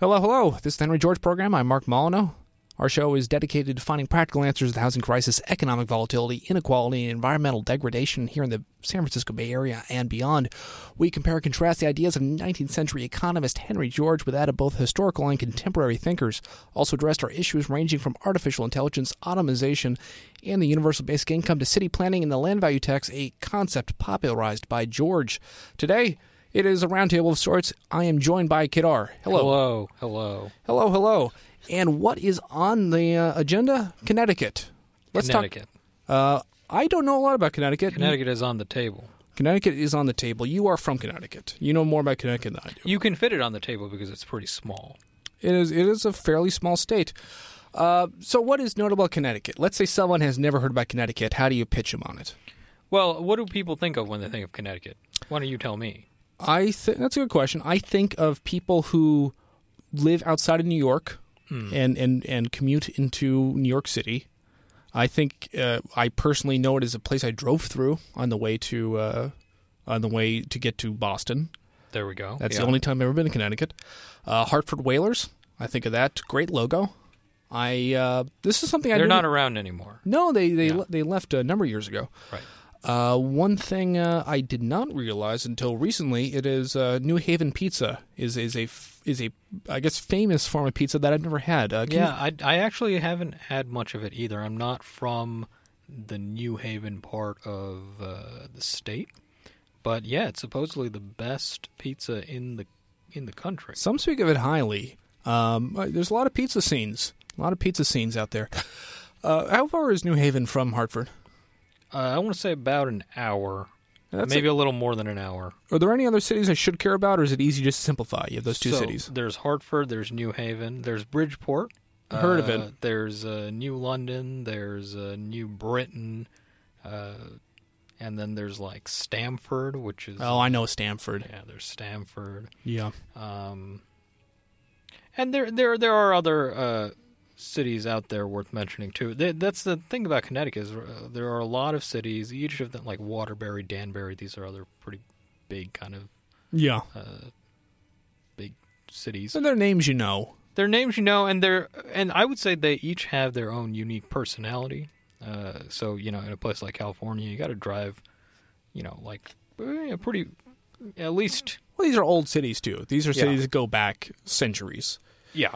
Hello, hello. This is the Henry George program. I'm Mark Molyneux. Our show is dedicated to finding practical answers to the housing crisis, economic volatility, inequality, and environmental degradation here in the San Francisco Bay Area and beyond. We compare and contrast the ideas of 19th century economist Henry George with that of both historical and contemporary thinkers. Also addressed are issues ranging from artificial intelligence, automation, and the universal basic income to city planning and the land value tax, a concept popularized by George. Today, it is a roundtable of sorts. I am joined by Kedar. Hello. Hello. Hello. Hello, hello. And what is on the uh, agenda? Connecticut. Let's Connecticut. talk. Uh, I don't know a lot about Connecticut. Connecticut is on the table. Connecticut is on the table. You are from Connecticut. You know more about Connecticut than I do. You can fit it on the table because it's pretty small. It is. It is a fairly small state. Uh, so, what is notable about Connecticut? Let's say someone has never heard about Connecticut. How do you pitch them on it? Well, what do people think of when they think of Connecticut? Why don't you tell me? I think that's a good question. I think of people who live outside of New York Hmm. and, and, and commute into New York City. I think uh, I personally know it as a place I drove through on the way to uh, on the way to get to Boston. There we go. That's Yeah. the only time I've ever been to Connecticut. Uh, Hartford Whalers. I think of that. Great logo. I uh, this is something I They're not around anymore. no, they they Yeah. le- they left a number of years ago. Right. Uh, one thing uh, I did not realize until recently it is uh, New Haven pizza is is a is a I guess famous form of pizza that I've never had. Uh, Yeah, I, I actually haven't had much of it either. I'm not from the New Haven part of uh, the state, but yeah, it's supposedly the best pizza in the in the country. Some speak of it highly. Um, uh, there's a lot of pizza scenes, a lot of pizza scenes out there. Uh, how far is New Haven from Hartford? Uh, I want to say about an hour, That's maybe a, little more than an hour. Are there any other cities I should care about, or is it easy just to simplify? You have those two So, cities. There's Hartford, there's New Haven, there's Bridgeport. I heard of it. Uh, There's uh, New London, there's uh, New Britain, uh, and then there's like Stamford, which is Oh, I know Stamford. yeah, there's Stamford. Yeah. Um, and there there there are other uh, cities out there worth mentioning too. Th- That's the thing about Connecticut is uh, there are a lot of cities, each of them like Waterbury, Danbury. These are other pretty big kind of Yeah. uh, big cities. So they're names you know. They're names you know, and they're and I would say they each have their own unique personality. Uh, so you know, in a place like California, you got to drive, you know, like eh, pretty, at least, Well, these are old cities too. These are Yeah. cities that go back centuries. yeah,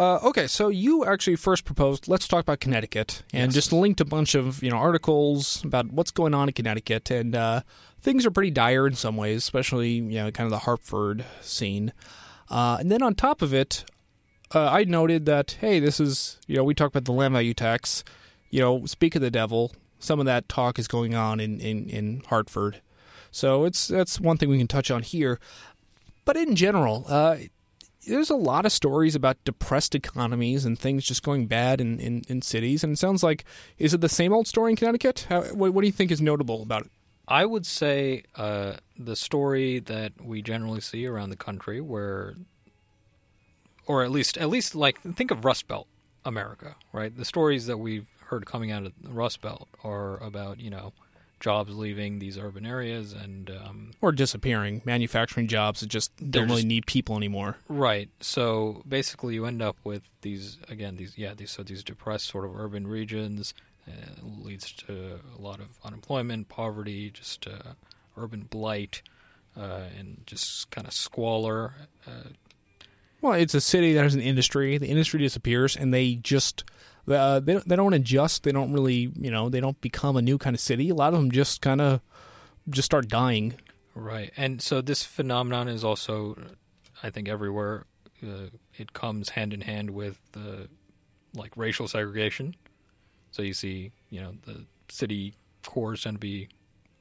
Uh, okay, so you actually first proposed let's talk about Connecticut, and Yes. just linked a bunch of you know articles about what's going on in Connecticut, and uh, things are pretty dire in some ways, especially you know kind of the Hartford scene. Uh, and then on top of it, uh, I noted that hey, this is you know we talked about the land value tax. You know, speak of the devil. Some of that talk is going on in in, in Hartford, so it's that's one thing we can touch on here. But in general, uh, there's a lot of stories about depressed economies and things just going bad in, in, in cities. And it sounds like, is it the same old story in Connecticut? How, what, what do you think is notable about it? I would say uh, the story that we generally see around the country, where, or at least, at least like think of Rust Belt America, right? The stories that we've heard coming out of the Rust Belt are about you know jobs leaving these urban areas and um, Or disappearing manufacturing jobs that just don't really just- need people anymore. Right. So basically, you end up with these again. These yeah. These so these depressed sort of urban regions uh, leads to a lot of unemployment, poverty, just uh, urban blight, uh, and just kind of squalor. Uh, Well, it's a city that has an industry. The industry disappears, and they just uh, they don't- they don't adjust. They don't really you know they don't become a new kind of city. A lot of them just kind of just start dying. right. And so this phenomenon is also, I think, everywhere. Uh, it comes hand in hand with the like racial segregation. So you see, you know, the city cores tend to be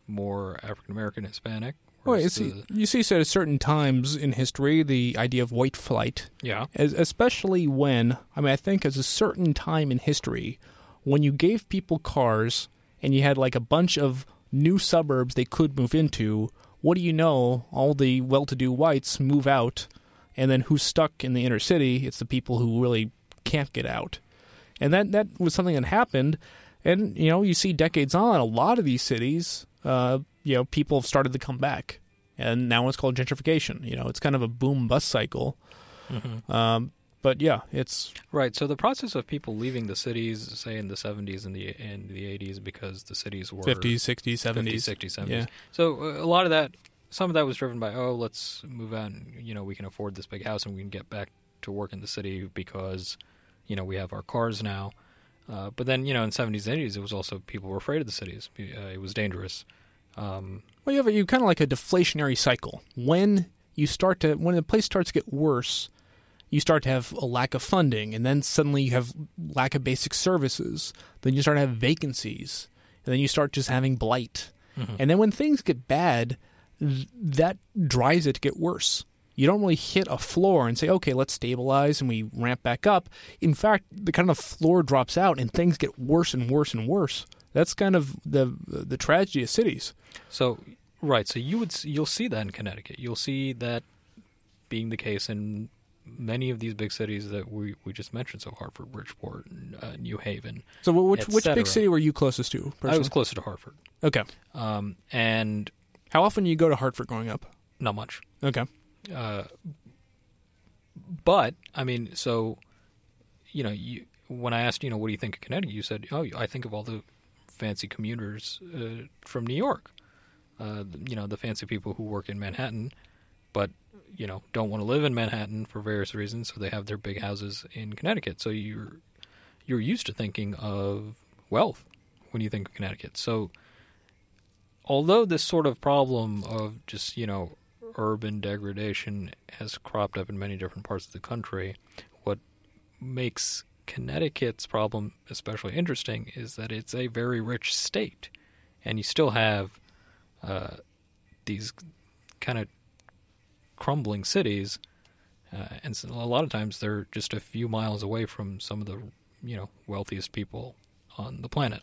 more African American, Hispanic. Well, it's, the- you see, so at certain times in history, the idea of white flight yeah, as, especially when I mean I think as a certain time in history when you gave people cars and you had like a bunch of new suburbs they could move into what do you know? All the well-to-do whites move out and then who's stuck in the inner city? It's the people who really can't get out. And that that was something that happened. And you know you see decades on a lot of these cities uh, you know people have started to come back and now it's called gentrification you know it's kind of a boom bust cycle Um, but yeah, it's Right. So the process of people leaving the cities, say in the 70s and the and the 80s, because the cities were 50s, 60s, 70s. 50s, 60s, 70s. Yeah. So uh, a lot of that, some of that was driven by, oh, let's move out. And, you know, we can afford this big house and we can get back to work in the city because, you know, we have our cars now. Uh, but then, you know, in 70s and 80s, it was also people were afraid of the cities. Uh, it was dangerous. Um, Well, you have a, you kind of like a deflationary cycle. When you start to when the place starts to get worse, you start to have a lack of funding, and then suddenly you have lack of basic services. Then you start to have vacancies, and then you start just having blight. And then when things get bad, th- that drives it to get worse. You don't really hit a floor and say, "Okay, let's stabilize," and we ramp back up. In fact, the kind of floor drops out, and things get worse and worse and worse. That's kind of the the tragedy of cities. So, right. So you would you'll see that in Connecticut. You'll see that being the case in many of these big cities that we we just mentioned. So Hartford, Bridgeport, uh, New Haven. So, which which big city were you closest to? I Personally? was closer to Hartford, okay. um, and How often do you go to Hartford growing up? not much. Okay. Uh, but I mean, so you know, you when I asked, you know, what do you think of Connecticut? You said, oh, I think of all the fancy commuters uh, from New York. Uh, you know, the fancy people who work in Manhattan, but you know, don't want to live in Manhattan for various reasons, so they have their big houses in Connecticut. So you're you're used to thinking of wealth when you think of Connecticut. So although this sort of problem of just you know urban degradation has cropped up in many different parts of the country, what makes Connecticut's problem especially interesting is that it's a very rich state, and you still have uh, these kind of crumbling cities, uh, and so a lot of times they're just a few miles away from some of the you know wealthiest people on the planet.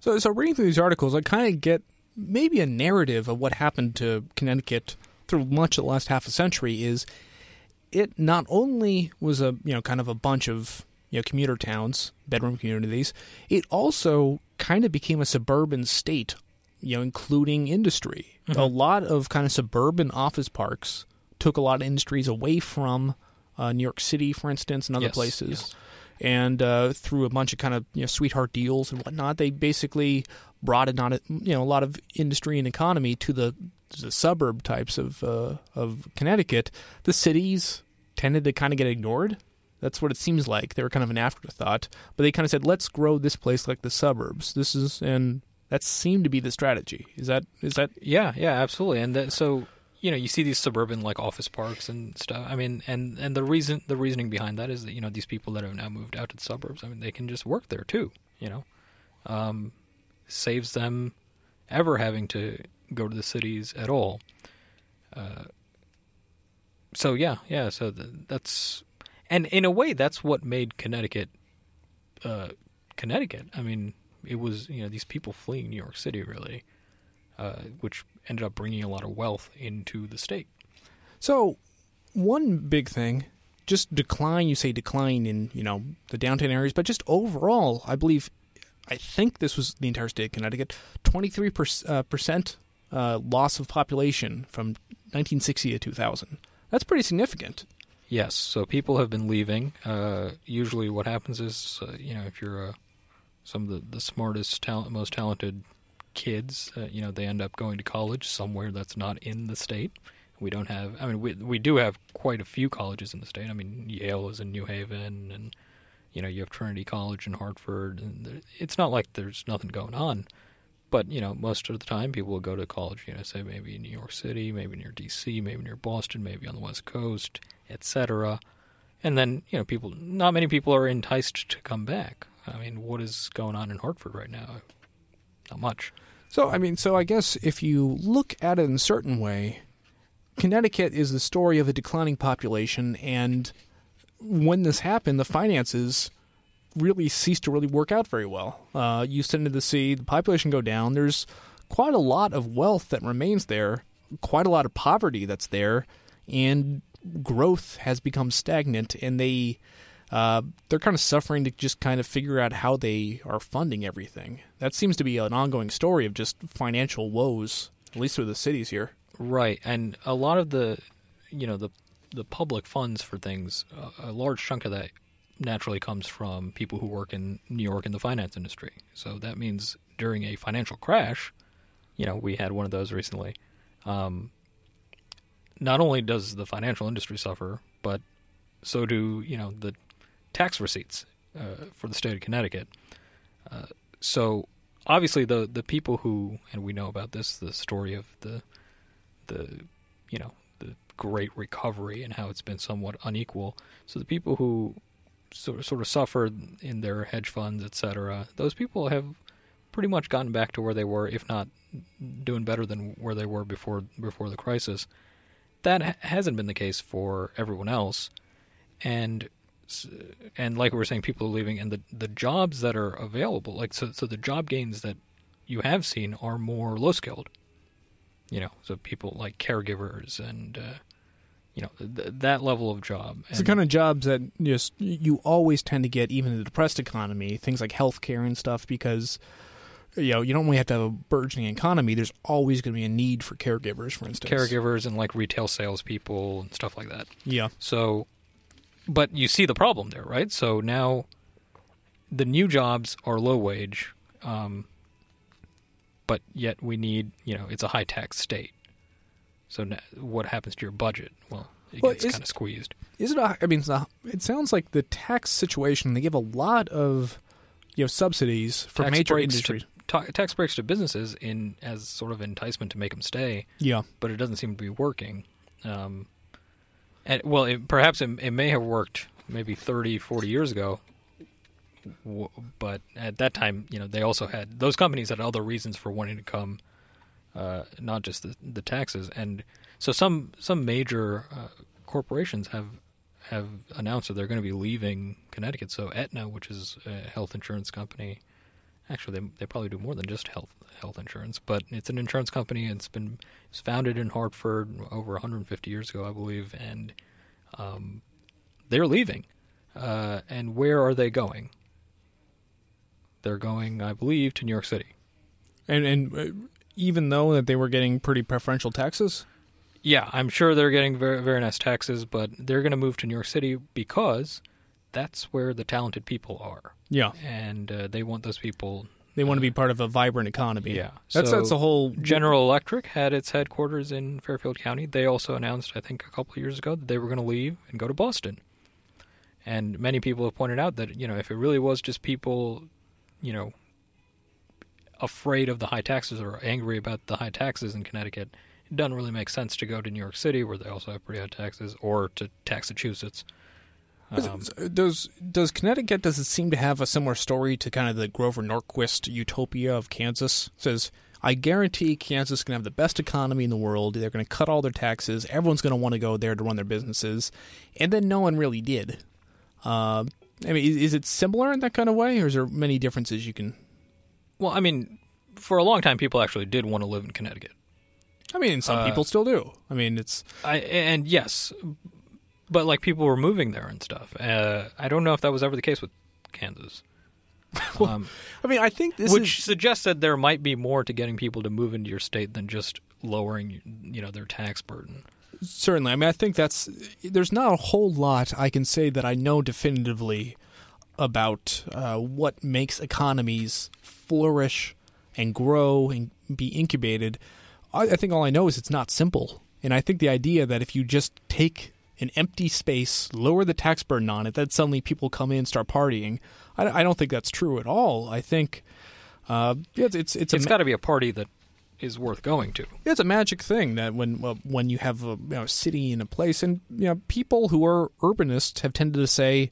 So, so reading through these articles, I kind of get maybe a narrative of what happened to Connecticut through much of the last half a century. Is it not only was a you know kind of a bunch of you know commuter towns, bedroom communities, it also kind of became a suburban state, you know, including industry. A lot of kind of suburban office parks took a lot of industries away from uh, New York City, for instance, and other Yes, places yes. and uh, through a bunch of kind of you know sweetheart deals and whatnot, they basically brought in on it you know a lot of industry and economy to the, to the suburb types of uh, of Connecticut. The cities tended to kind of get ignored. That's what it seems like. They were kind of an afterthought, but they kind of said, "Let's grow this place like the suburbs." This is and that seemed to be the strategy. Is that is that Yeah, yeah, absolutely. And that, so you know, you see these suburban like office parks and stuff. I mean, and and the reason the reasoning behind that is that you know these people that have now moved out to the suburbs. I mean, they can just work there too. You know, um, saves them ever having to go to the cities at all. Uh, so yeah, yeah. So th- that's and in a way that's what made Connecticut, uh, Connecticut. I mean, it was you know these people fleeing New York City really uh, which ended up bringing a lot of wealth into the state. So, one big thing, just decline. You say decline in you know the downtown areas, but just overall, I believe, I think this was the entire state of Connecticut. Twenty three uh, percent loss of population from 1960 to 2000. That's pretty significant. Yes, so people have been leaving. Uh, usually, what happens is, uh, you know, if you're uh, some of the, the smartest, talent, most talented kids, uh, you know, they end up going to college somewhere that's not in the state. We don't have. I mean, we we do have quite a few colleges in the state. I mean, Yale is in New Haven, and you know, you have Trinity College in Hartford, and it's not like there's nothing going on. But you know, most of the time, people will go to college. You know, say maybe in New York City, maybe near D.C., maybe near Boston, maybe on the West Coast, etc. And then you know, people. Not many people are enticed to come back. I mean, what is going on in Hartford right now? Not much. So, I mean, so I guess if you look at it in a certain way, Connecticut is the story of a declining population, and when this happened, the finances really ceased to really work out very well. Uh, you tended to see the population go down. There's quite a lot of wealth that remains there, quite a lot of poverty that's there, and growth has become stagnant, and they uh, they're kind of suffering to just kind of figure out how they are funding everything. That seems to be an ongoing story of just financial woes, at least with the cities here. Right, and a lot of the, you know, the the public funds for things, a large chunk of that naturally comes from people who work in New York in the finance industry. So that means during a financial crash, you know, we had one of those recently. Um, not only does the financial industry suffer, but so do you know the tax receipts uh, for the state of Connecticut. Uh, so obviously the the people who and we know about this the story of the the you know the great recovery and how it's been somewhat unequal. So the people who sort of, sort of suffered in their hedge funds, etc. Those people have pretty much gotten back to where they were, if not doing better than where they were before before the crisis. That ha- hasn't been the case for everyone else, and and like we were saying, people are leaving, and the the jobs that are available, like so, so the job gains that you have seen are more low skilled. You know, so people like caregivers and uh, you know th- that level of job. It's the kind of jobs that just you always tend to get, even in a depressed economy, things like healthcare and stuff, because you know you don't only have to have a burgeoning economy. There's always going to be a need for caregivers, for instance. caregivers and like retail salespeople and stuff like that. Yeah. So, but you see the problem there, right? So now the new jobs are low wage, um, but yet we need, you know, it's a high tax state. So now, what happens to your budget? Well, it Well, gets kind of squeezed. Is it? A, I mean, a, it sounds like the tax situation. They give a lot of you know subsidies for tax major industries. To, ta- tax breaks to businesses in as sort of enticement to make them stay, yeah. but it doesn't seem to be working. Um, and well, it, perhaps it, it may have worked maybe 30, 40 years ago, but at that time, you know, they also had those companies had other reasons for wanting to come, uh, not just the, the taxes. And so some some major uh, corporations have have announced that they're going to be leaving Connecticut. So Aetna, which is a health insurance company, actually they they probably do more than just health health insurance, but it's an insurance company. And it's been it's founded in Hartford over 150 years ago, I believe, and um, they're leaving. Uh, and where are they going? They're going, I believe, to New York City. And and uh, even though that they were getting pretty preferential taxes, Yeah, I'm sure they're getting very very nice taxes, but they're going to move to New York City because that's where the talented people are, yeah, and uh, they want those people. they want to be part of a vibrant economy. Yeah, that's so that's the whole General Electric had its headquarters in Fairfield County. They also announced, I think, a couple of years ago that they were going to leave and go to Boston. And many people have pointed out that you know if it really was just people, you know, afraid of the high taxes or angry about the high taxes in Connecticut, it doesn't really make sense to go to New York City where they also have pretty high taxes, or to Massachusetts. Um, does does Connecticut does it seem to have a similar story to kind of the Grover Norquist utopia of Kansas? It says I guarantee Kansas to have the best economy in the world. They're going to cut all their taxes. Everyone's going to want to go there to run their businesses, and then no one really did. Uh, I mean, is, is it similar in that kind of way, or is there many differences you can? Well, I mean, for a long time, people actually did want to live in Connecticut. I mean, some Uh, people still do. I mean, it's I and yes, but like people were moving there and stuff. Uh, I don't know if that was ever the case with Kansas. um, I mean, I think this which is suggests that there might be more to getting people to move into your state than just lowering, you know, their tax burden. Certainly. I mean, I think that's there's not a whole lot I can say that I know definitively about uh, what makes economies flourish and grow and be incubated. I, I think all I know is it's not simple, and I think the idea that if you just take an empty space, lower the tax burden on it, that suddenly people come in and start partying. I, I don't think that's true at all. I think uh, yeah, it's it's it's, It's a, got to be a party that is worth going to. it's a magic thing that when uh, when you have a you know, city in a place, and you know people who are urbanists have tended to say,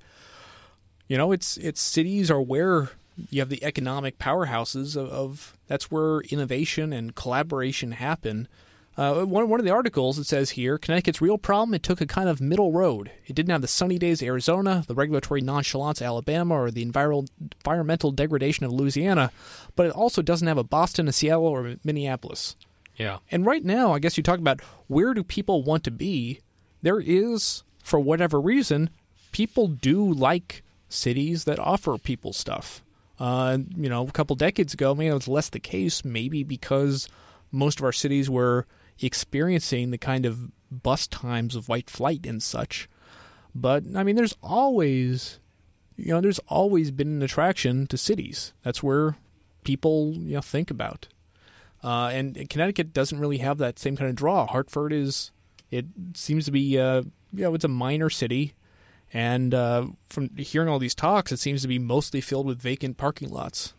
you know, it's it's cities are where you have the economic powerhouses of, of that's where innovation and collaboration happen. Uh, one one of the articles it says here Connecticut's real problem it took a kind of middle road. It didn't have the sunny days of Arizona, the regulatory nonchalance of Alabama, or the enviro- environmental degradation of Louisiana, but it also doesn't have a Boston, a Seattle, or a Minneapolis. Yeah. And right now, I guess you talk about where do people want to be? There is, for whatever reason, people do like cities that offer people stuff. Uh, you know, a couple decades ago, maybe it was less the case, maybe because most of our cities were experiencing the kind of bus times of white flight and such. But I mean, there's always, you know, there's always been an attraction to cities. That's where people you know think about. Uh, and Connecticut doesn't really have that same kind of draw. Hartford is, it seems to be, uh, you know, it's a minor city, and uh, from hearing all these talks, it seems to be mostly filled with vacant parking lots.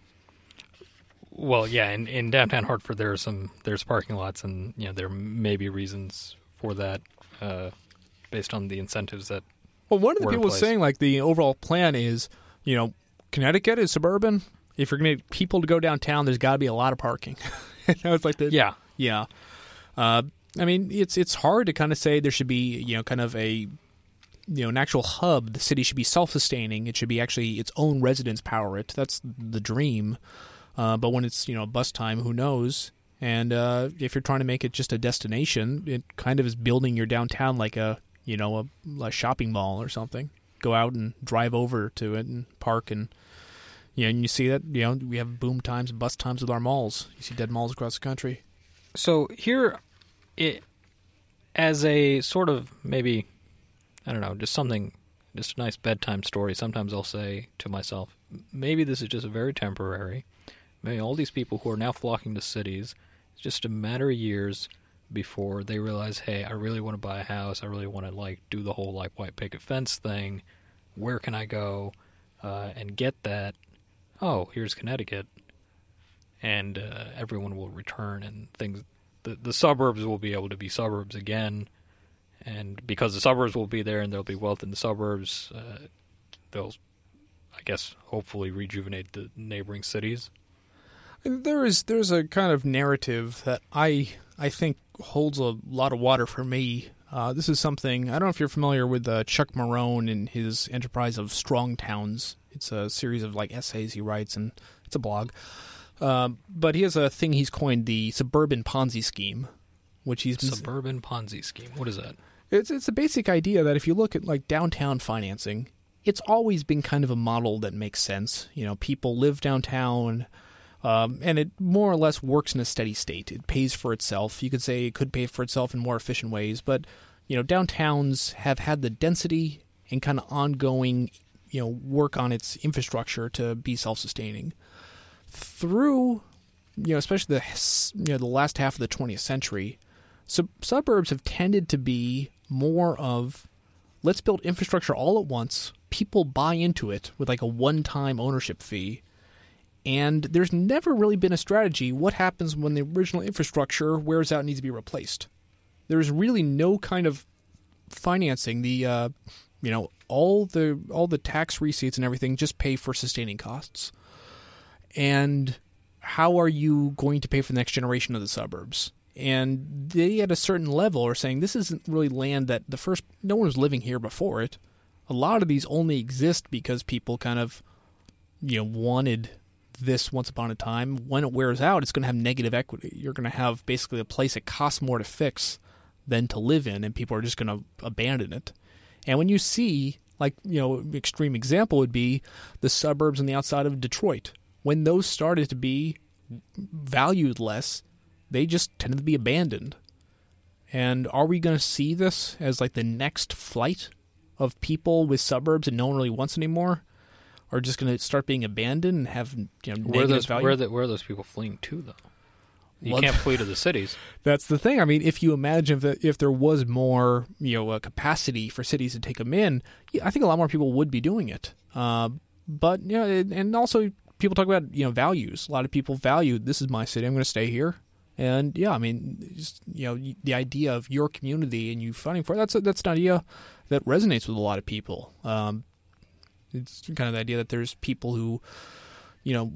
Well, yeah, in, in downtown Hartford, there are some there's parking lots, and you know there may be reasons for that, uh, based on the incentives that. Well, one of the people was saying like the overall plan is, you know, Connecticut is suburban. If you're going to get people to go downtown, there's got to be a lot of parking. and I was like, the, Yeah, Yeah. Uh, I mean, it's it's hard to kind of say there should be you know kind of a you know an actual hub. The city should be self sustaining. It should be actually its own residents power it. That's the dream. Uh, but when it's you know bus time, who knows? And uh, if you're trying to make it just a destination, it kind of is building your downtown like a you know a, a shopping mall or something. Go out and drive over to it and park and you know, and you see that you know we have boom times, bus times with our malls. You see dead malls across the country. So here, it as a sort of maybe, I don't know, just something, just a nice bedtime story. Sometimes I'll say to myself, maybe this is just very temporary. Maybe all these people who are now flocking to cities, it's just a matter of years before they realize, hey, I really want to buy a house. I really want to like do the whole like white picket fence thing. Where can I go uh, and get that? Oh, here's Connecticut and uh, everyone will return and things the, the suburbs will be able to be suburbs again and because the suburbs will be there and there'll be wealth in the suburbs uh, they'll i guess hopefully rejuvenate the neighboring cities There is there's a kind of narrative that I I think holds a lot of water for me. Uh, this is something I don't know if you're familiar with uh, Chuck Marohn and his enterprise of Strong Towns. It's a series of like essays he writes, and it's a blog. Um, but he has a thing he's coined the suburban Ponzi scheme, which he's suburban ponzi scheme what is that it's it's a basic idea that if you look at like downtown financing, it's always been kind of a model that makes sense. You know, people live downtown, um, and it more or less works in a steady state. It pays for itself. You could say it could pay for itself in more efficient ways, but you know, downtowns have had the density and kind of ongoing, you know, work on its infrastructure to be self-sustaining. Through, you know, especially the you know the last half of the 20th century, sub- suburbs have tended to be more of let's build infrastructure all at once. People buy into it with like a one-time ownership fee. And there's never really been a strategy. What happens when the original infrastructure wears out and needs to be replaced? There's really no kind of financing. The uh, you know all the all the tax receipts and everything just pay for sustaining costs. And how are you going to pay for the next generation of the suburbs? And they, at a certain level, are saying this isn't really land that the first no one was living here before it. A lot of these only exist because people kind of, you know, wanted this once upon a time. When it wears out, it's going to have negative equity. You're going to have basically a place that costs more to fix than to live in, and people are just going to abandon it. And when you see, like, you know, extreme example would be the suburbs on the outside of Detroit. When those started to be valued less, they just tended to be abandoned. And are we going to see this as like the next flight of people with suburbs and no one really wants anymore? Are just going to start being abandoned and have you know, where those value? where, the, where are those people fleeing to though you Well, can't flee to the cities That's the thing. I mean, if you imagine that if there was more, you know, uh, capacity for cities to take them in, yeah, I think a lot more people would be doing it. Uh, but you know, and- and also people talk about you know values. A lot of people value this is my city. I'm going to stay here. And yeah, I mean, just, you know, the idea of your community and you fighting for it, that's that's an idea that resonates with a lot of people. Um, it's kind of the idea that there's people who, you know,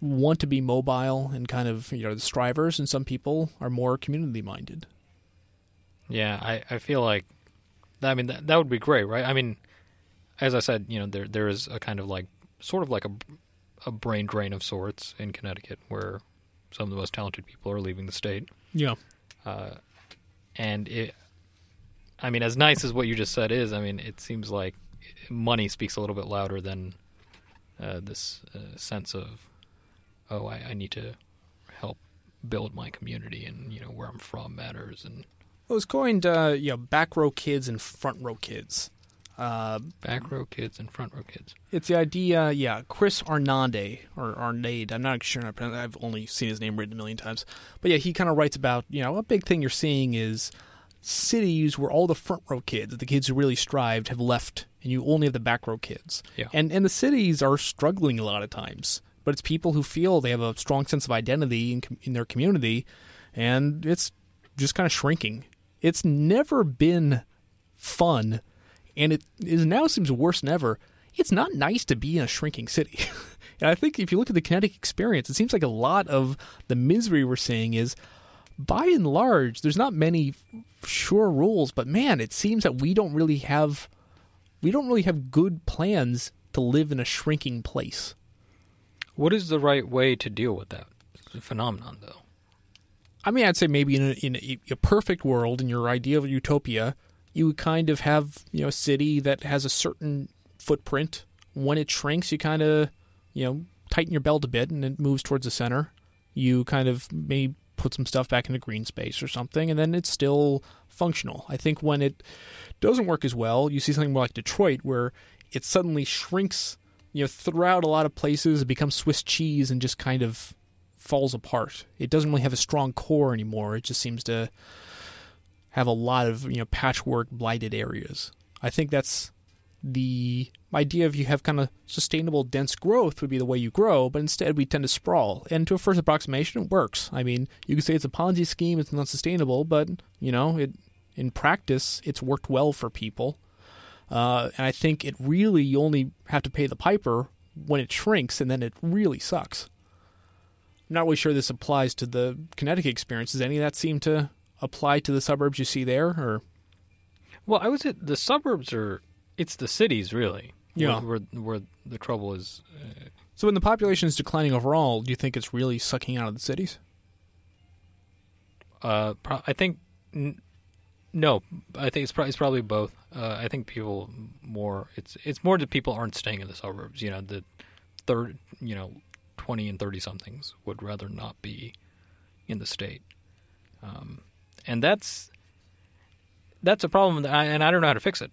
want to be mobile and kind of you know the strivers, and some people are more community minded. Yeah, I, I feel like, I mean, that, that would be great, right? I mean, as I said, you know, there there is a kind of like, sort of like a, a brain drain of sorts in Connecticut where some of the most talented people are leaving the state. Yeah, Uh, and it, I mean, as nice as what you just said is, I mean, it seems like money speaks a little bit louder than uh, this uh, sense of, oh, I, I need to help build my community and, you know, where I'm from matters and It was coined, uh, you know, back row kids and front row kids. Uh, Back row kids and front row kids. it's the idea, yeah. Chris Arnade or Arnade. I'm not sure. how to pronounce- I've only seen his name written a million times, but yeah, he kind of writes about you know a big thing you're seeing is cities where all the front row kids, the kids who really strived, have left, and you only have the back row kids. Yeah. And and the cities are struggling a lot of times, but it's people who feel they have a strong sense of identity in, in their community, and it's just kind of shrinking. It's never been fun, and it is now seems worse than ever. It's not nice to be in a shrinking city. and I think if you look at the Connecticut experience, it seems like a lot of the misery we're seeing is by and large, there's not many sure rules, but man, it seems that we don't really have we don't really have good plans to live in a shrinking place. What is the right way to deal with that phenomenon, though? I mean, I'd say maybe in a, in a, a perfect world, in your idea of utopia, you kind of have you know a city that has a certain footprint. When it shrinks, you kind of you know tighten your belt a bit, and it moves towards the center. You kind of maybe put some stuff back into green space or something, and then it's still functional. I think when it doesn't work as well, you see something more like Detroit, where it suddenly shrinks. You know, throughout a lot of places, it becomes Swiss cheese and just kind of falls apart. It doesn't really have a strong core anymore. It just seems to have a lot of you know patchwork blighted areas. I think that's the idea of you have kind of sustainable dense growth would be the way you grow, but instead we tend to sprawl. And to a first approximation, it works. I mean, you could say it's a Ponzi scheme, it's not sustainable, but you know, it in practice it's worked well for people. Uh, and I think it really you only have to pay the piper when it shrinks, and then it really sucks. I'm not really sure this applies to the Connecticut experience. Does any of that seem to apply to the suburbs you see there, or Well, I would say the suburbs are. It's the cities, really. Yeah. Where, where, where the trouble is. so when the population is declining overall? Do you think it's really sucking out of the cities? Uh, pro- I think. N- no, I think it's, pro- it's probably both. Uh, I think people more. It's it's more that people aren't staying in the suburbs. You know, the third. You know, twenty and thirty somethings would rather not be in the state, um, and that's that's a problem. That I, and I don't know how to fix it.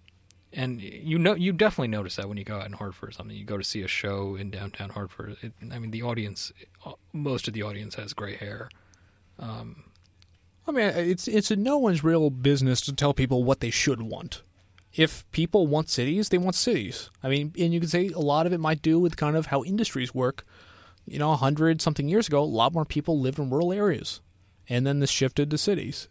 And you know, you definitely notice that when you go out in Hartford or something. You go to see a show in downtown Hartford. It, I mean, the audience, most of the audience has gray hair. Um, I mean, it's it's no one's real business to tell people what they should want. If people want cities, they want cities. I mean, and you can say a lot of it might do with kind of how industries work. You know, a hundred something years ago, a lot more people lived in rural areas, and then this shifted to cities.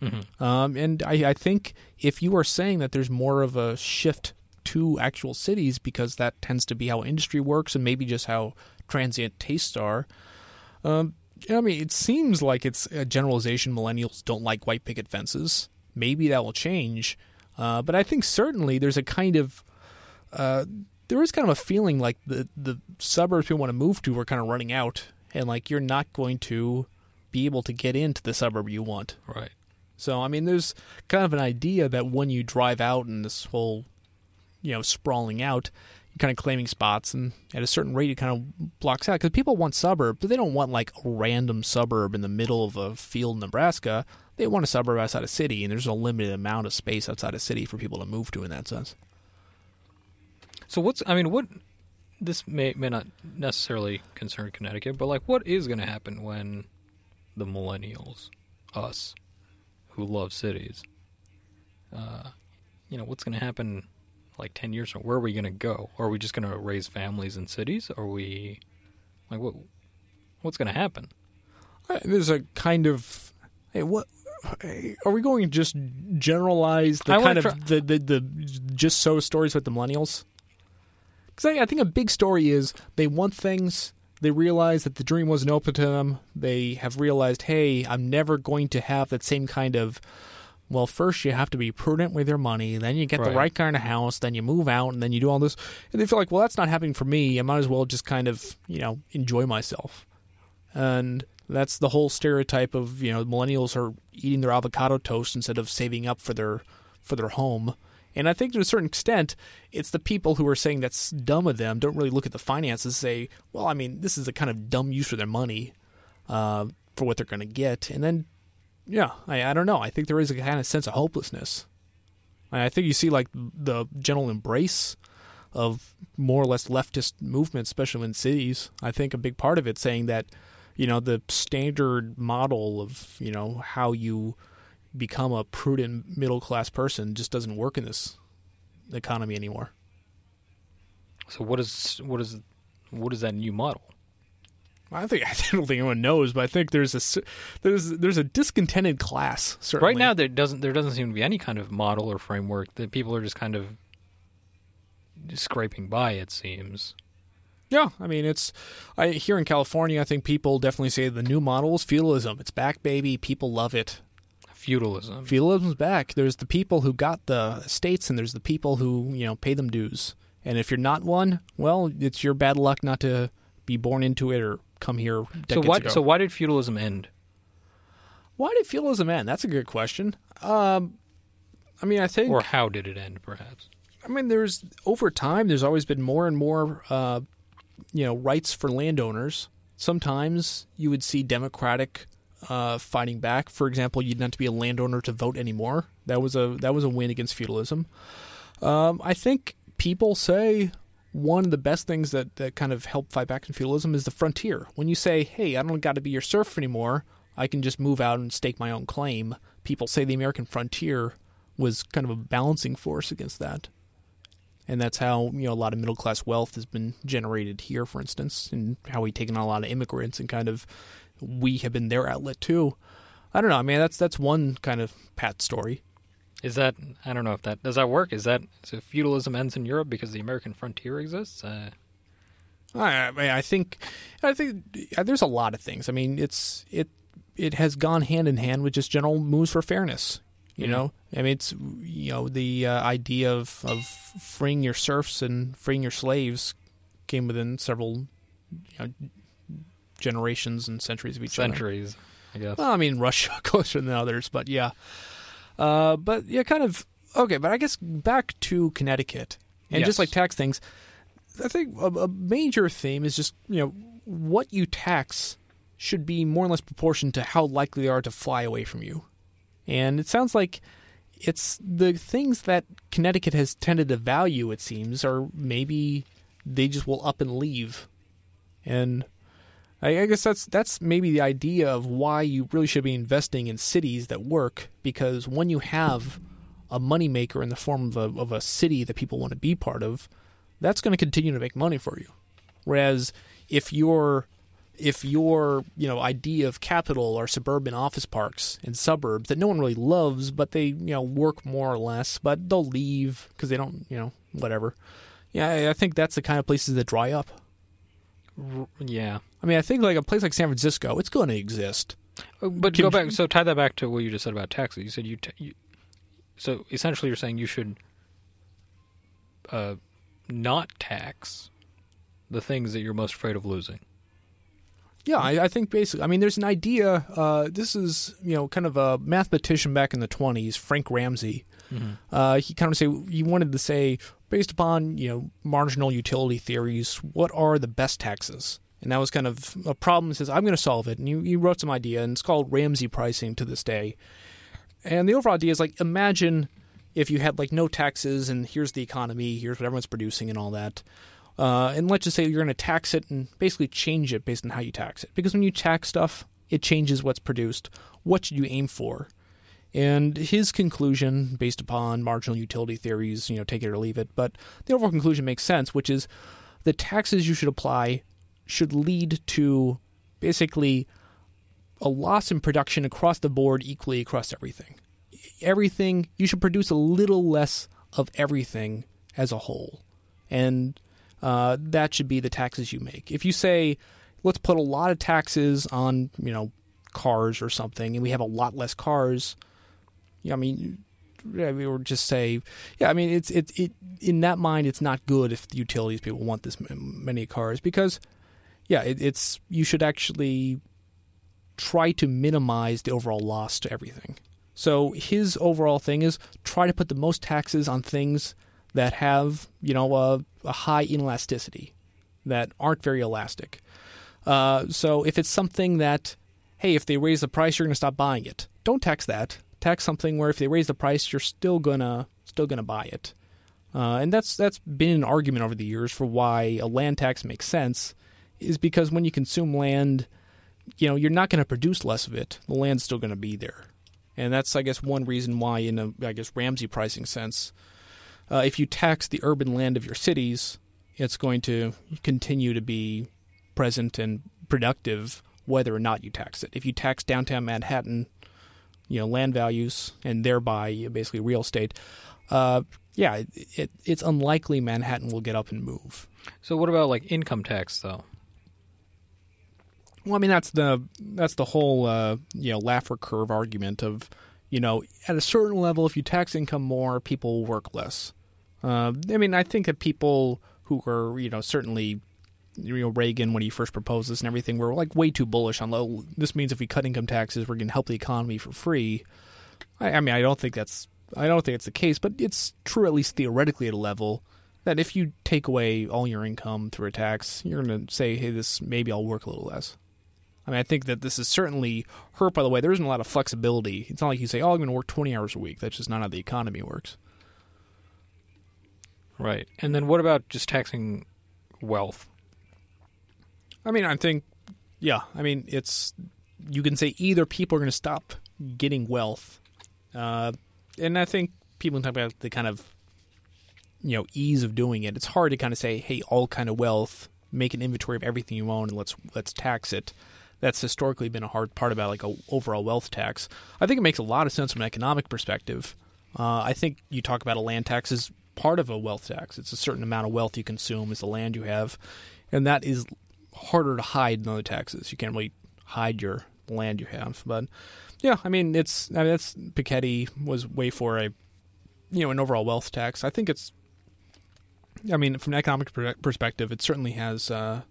Mhm. Um, and I, I think if you are saying that there's more of a shift to actual cities because that tends to be how industry works and maybe just how transient tastes are, um, I mean, it seems like it's a generalization. Millennials don't like white picket fences. Maybe that will change. Uh, but I think certainly there's a kind of uh, there is kind of a feeling like the the suburbs we want to move to are kind of running out, and like you're not going to be able to get into the suburb you want. Right. So I mean, there's kind of an idea that when you drive out in this whole, you know, sprawling out, you're kind of claiming spots, and at a certain rate, it kind of blocks out because people want suburb, but they don't want like a random suburb in the middle of a field, in Nebraska. They want a suburb outside a city, and there's a limited amount of space outside a city for people to move to in that sense. So what's I mean what this may may not necessarily concern Connecticut, but like what is going to happen when the millennials, us, who love cities, uh, you know, what's going to happen like ten years from? Where are we going to go? Are we just going to raise families in cities? Are we like what? What's going to happen? Uh, There's a kind of hey, what are we going to just generalize the I kind of the, the the just so stories with the millennials? Because I, I think a big story is they want things. They realize that the dream wasn't open to them. They have realized, hey, I'm never going to have that same kind of. Well, first you have to be prudent with your money. Then you get the Right. right kind of house. Then you move out, and then you do all this. And they feel like, well, that's not happening for me. I might as well just kind of, you know, enjoy myself and that's the whole stereotype of you know millennials are eating their avocado toast instead of saving up for their for their home and i think to a certain extent it's the people who are saying that's dumb of them don't really look at the finances and say well i mean this is a kind of dumb use of their money uh, for what they're going to get and then yeah, I, I don't know. I think there is a kind of sense of hopelessness. I think you see like the general embrace of more or less leftist movements, especially in cities. I think a big part of it saying that, you know, the standard model of you know how you become a prudent middle class person just doesn't work in this economy anymore. So what is what is what is that new model? I think I don't think anyone knows, but I think there's a there's there's a discontented class. Certainly. Right now, there doesn't there doesn't seem to be any kind of model or framework that people are just kind of scraping by. It seems. Yeah, I mean it's I here in California. I think people definitely say the new model is feudalism. It's back, baby. People love it. Feudalism. Feudalism's back. There's the people who got the states, and there's the people who you know pay them dues. And if you're not one, well, it's your bad luck not to be born into it or come here. So why? Ago. So why did feudalism end? Why did feudalism end? That's a good question. Um, I mean, I think, or how did it end? Perhaps. I mean, there's over time. There's always been more and more, uh, you know, rights for landowners. Sometimes you would see democratic uh, fighting back. For example, you didn't have to be a landowner to vote anymore. That was a that was a win against feudalism. Um, I think people say one of the best things that, that kind of help fight back in feudalism is the frontier. When you say, hey, I don't got to be your serf anymore, I can just move out and stake my own claim, people say the American frontier was kind of a balancing force against that. And that's how, you know, a lot of middle class wealth has been generated here, for instance, and how we've taken on a lot of immigrants and kind of we have been their outlet too. I don't know. I mean, that's that's one kind of pat story. Is that I don't know if that does that work? Is that so feudalism ends in Europe because the American frontier exists? Uh... I, I think I think there's a lot of things. I mean, it's it it has gone hand in hand with just general moves for fairness. You know, I mean, it's you know the uh, idea of of freeing your serfs and freeing your slaves came within several you know, generations and centuries of each centuries, other. I guess. Well, I mean, Russia closer than others, but yeah. Uh, but yeah, kind of okay. But I guess back to Connecticut and yes. just like tax things, I think a, a major theme is just you know what you tax should be more or less proportion to how likely they are to fly away from you. And it sounds like it's the things that Connecticut has tended to value, it seems, or maybe they just will up and leave. And I, guess that's that's maybe the idea of why you really should be investing in cities that work because when you have a moneymaker in the form of a, of a city that people want to be part of, that's going to continue to make money for you. Whereas if your if your you know idea of capital are suburban office parks in suburbs that no one really loves, but they you know work more or less, but they'll leave because they don't you know whatever. Yeah, I think that's the kind of places that dry up. Yeah. I mean, I think like a place like San Francisco, it's going to exist. Uh, but Can, go back. So tie that back to what you just said about taxes. You said you, t- you so essentially you're saying you should uh, not tax the things that you're most afraid of losing. Yeah, I, I think basically. I mean, there's an idea. Uh, this is you know kind of a mathematician back in the 20s, Frank Ramsey. Mm-hmm. Uh, he kind of say he wanted to say based upon you know marginal utility theories, what are the best taxes? And that was kind of a problem. He says I'm going to solve it, and you, wrote some idea, and it's called Ramsey pricing to this day. And the overall idea is like imagine if you had like no taxes, and here's the economy, here's what everyone's producing, and all that. Uh, and let's just say you're going to tax it and basically change it based on how you tax it. Because when you tax stuff, it changes what's produced. What should you aim for? And his conclusion, based upon marginal utility theories, you know, take it or leave it, but the overall conclusion makes sense, which is the taxes you should apply should lead to basically a loss in production across the board equally across everything. Everything, you should produce a little less of everything as a whole. And uh, that should be the taxes you make. If you say, let's put a lot of taxes on, you know, cars or something, and we have a lot less cars, I mean, we would just say, yeah, I mean, it's it, it in that mind, it's not good if the utilities people want this many cars because, yeah, it, it's you should actually try to minimize the overall loss to everything. So his overall thing is try to put the most taxes on things that have you know a, a high inelasticity, that aren't very elastic. Uh, so if it's something that, hey, if they raise the price, you're going to stop buying it don't tax that. Tax something where if they raise the price, you're still gonna still gonna buy it. Uh, and that's that's been an argument over the years for why a land tax makes sense, is because when you consume land, you know you're not going to produce less of it. The land's still going to be there, and that's I guess one reason why, in a I guess Ramsey pricing sense, uh, if you tax the urban land of your cities, it's going to continue to be present and productive whether or not you tax it. If you tax downtown Manhattan, you know land values and thereby basically real estate. Uh, yeah, it, it, it's unlikely Manhattan will get up and move. So what about like income tax though? Well, I mean that's the that's the whole uh, you know Laffer curve argument of you know at a certain level if you tax income more, people work less. Uh, I mean, I think that people who are you know certainly you know Reagan when he first proposed this and everything were like way too bullish on low. This means if we cut income taxes, we're going to help the economy for free. I, I mean, I don't think that's I don't think it's the case, but it's true at least theoretically at a level that if you take away all your income through a tax, you're going to say, hey, this maybe I'll work a little less. I mean, I think that this is certainly hurt. By the way, there isn't a lot of flexibility. It's not like you say, "Oh, I'm going to work 20 hours a week." That's just not how the economy works. Right. And then what about just taxing wealth? I mean, I think, yeah. I mean, it's you can say either people are going to stop getting wealth, uh, and I think people talk about the kind of you know ease of doing it. It's hard to kind of say, hey, all kind of wealth, make an inventory of everything you own, and let's let's tax it. That's historically been a hard part about like a overall wealth tax. I think it makes a lot of sense from an economic perspective. Uh, I think you talk about a land tax as part of a wealth tax. It's a certain amount of wealth you consume is the land you have, and that is harder to hide than other taxes. You can't really hide your land you have, but yeah, I mean it's I mean that's Piketty was way for a you know an overall wealth tax. I think it's I mean from an economic perspective, it certainly has uh,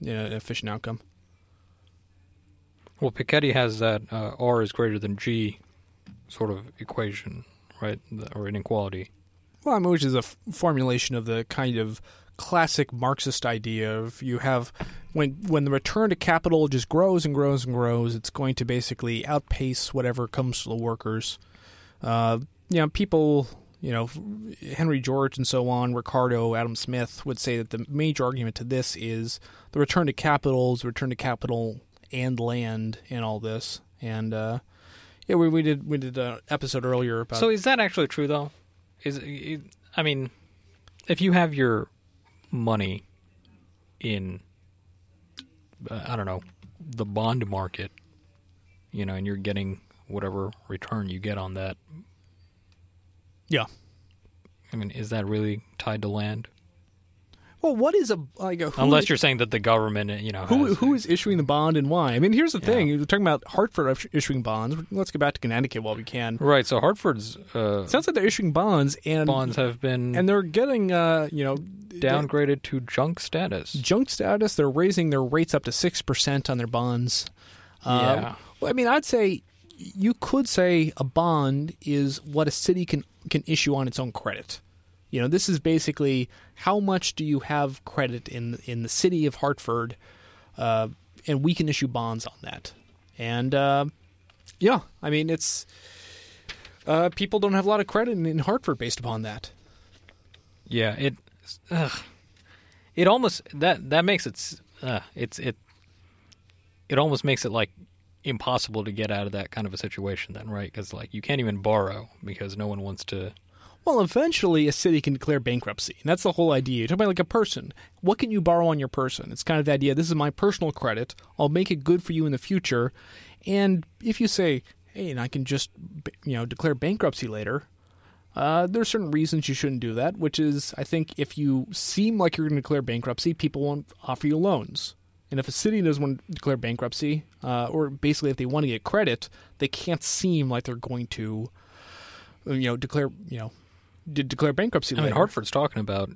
an efficient outcome. Well, Piketty has that uh, R is greater than G sort of equation, right, or inequality. Well, I mean, which is a f- formulation of the kind of classic Marxist idea of you have when when the return to capital just grows and grows and grows, it's going to basically outpace whatever comes to the workers. Uh, you know, people, you know, Henry George and so on, Ricardo, Adam Smith would say that the major argument to this is the return to capital is return to capital and land and all this. And uh, yeah, we, we did we did an episode earlier about. So is that actually true though? Is I mean, if you have your money in uh, I don't know the bond market, you know, and you're getting whatever return you get on that. Yeah. I mean, is that really tied to land? Well, what is a like a unless is, you're saying that the government, you know, who who is issuing the bond and why? I mean, here's the yeah. thing: you're talking about Hartford issuing bonds. Let's get back to Connecticut while we can. Right. So Hartford's uh, sounds like they're issuing bonds, and bonds have been and they're getting uh, you know downgraded to junk status. Junk status. They're raising their rates up to six percent on their bonds. Uh, yeah. Well, I mean, I'd say you could say a bond is what a city can can issue on its own credit. You know, this is basically how much do you have credit in in the city of Hartford, uh, and we can issue bonds on that. And uh, yeah, I mean, it's uh, people don't have a lot of credit in, in Hartford based upon that. Yeah, it ugh. it almost that that makes it uh, it's it it almost makes it like impossible to get out of that kind of a situation then right because like you can't even borrow because no one wants to well, eventually a city can declare bankruptcy. And that's the whole idea. You're talking about like a person. What can you borrow on your person? It's kind of the idea this is my personal credit. I'll make it good for you in the future. And if you say, hey, and I can just, you know, declare bankruptcy later, uh, there are certain reasons you shouldn't do that, which is I think if you seem like you're going to declare bankruptcy, people won't offer you loans. And if a city doesn't want to declare bankruptcy, uh, or basically if they want to get credit, they can't seem like they're going to, you know, declare, you know, did declare bankruptcy. I mean, Hartford's talking about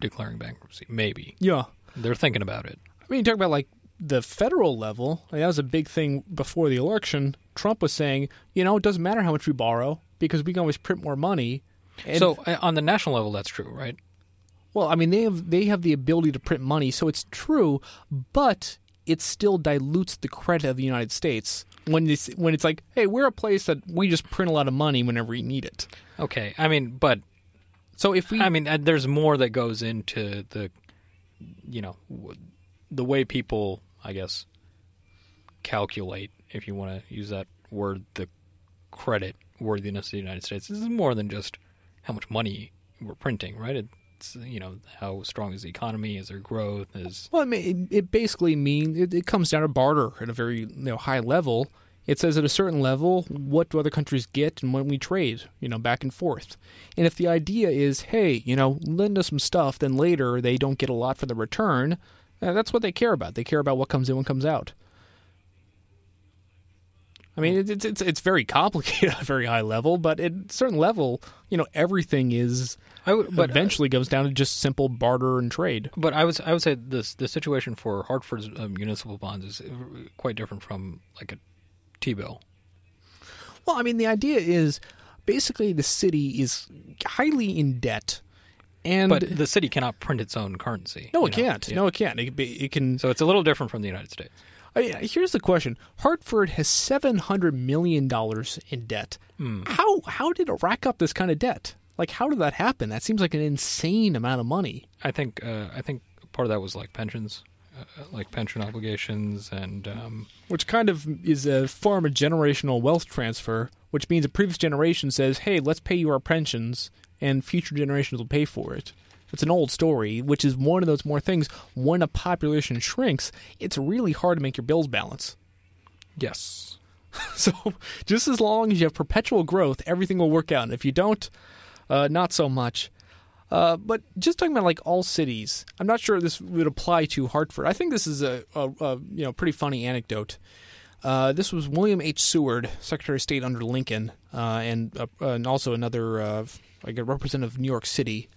declaring bankruptcy. Maybe. Yeah. They're thinking about it. I mean, you talk about like the federal level. Like, that was a big thing before the election. Trump was saying, you know, it doesn't matter how much we borrow because we can always print more money. And so uh, on the national level, that's true, right? Well, I mean, they have they have the ability to print money, so it's true, but it still dilutes the credit of the United States when this when it's like, hey, we're a place that we just print a lot of money whenever we need it. Okay, I mean, but So if we, I mean, uh, there's more that goes into the, you know, the way people, I guess, calculate, if you want to use that word, the credit worthiness of the United States. This is more than just how much money we're printing, right? It's you know how strong is the economy, is there growth, is well, it, it basically means it, it comes down to barter at a very you know high level. It says at a certain level, what do other countries get and when we trade, you know, back and forth. And if the idea is, hey, you know, lend us some stuff, then later they don't get a lot for the return, uh, that's what they care about. They care about what comes in, what comes out. I mean, it's it's it's very complicated at a very high level, but at a certain level, you know, everything is I would, but uh, eventually goes down to just simple barter and trade. But I was I would say this the situation for Hartford's uh, municipal bonds is uh, quite different from like a T bill. Well, I mean, the idea is basically the city is highly in debt, and But the city cannot print its own currency. no, it know? can't. Yeah. No, it can't. It, it can. So it's a little different from the United States. I mean, here's the question: Hartford has seven hundred million dollars in debt. Hmm. How how did it rack up this kind of debt? Like, how did that happen? That seems like an insane amount of money. I think uh, I think part of that was like pensions, uh, like pension obligations, and um, Which kind of is a form of generational wealth transfer, which means a previous generation says, "Hey, let's pay you our pensions, and future generations will pay for it." It's an old story, which is one of those more things. When a population shrinks, it's really hard to make your bills balance. yes, So, just as long as you have perpetual growth, everything will work out. And if you don't, uh, not so much. Uh, but just talking about like all cities, I'm not sure this would apply to Hartford. I think this is a, a, a you know pretty funny anecdote. Uh, this was William H. Seward, Secretary of State under Lincoln, uh, and uh, and also another uh, like a representative of New York City.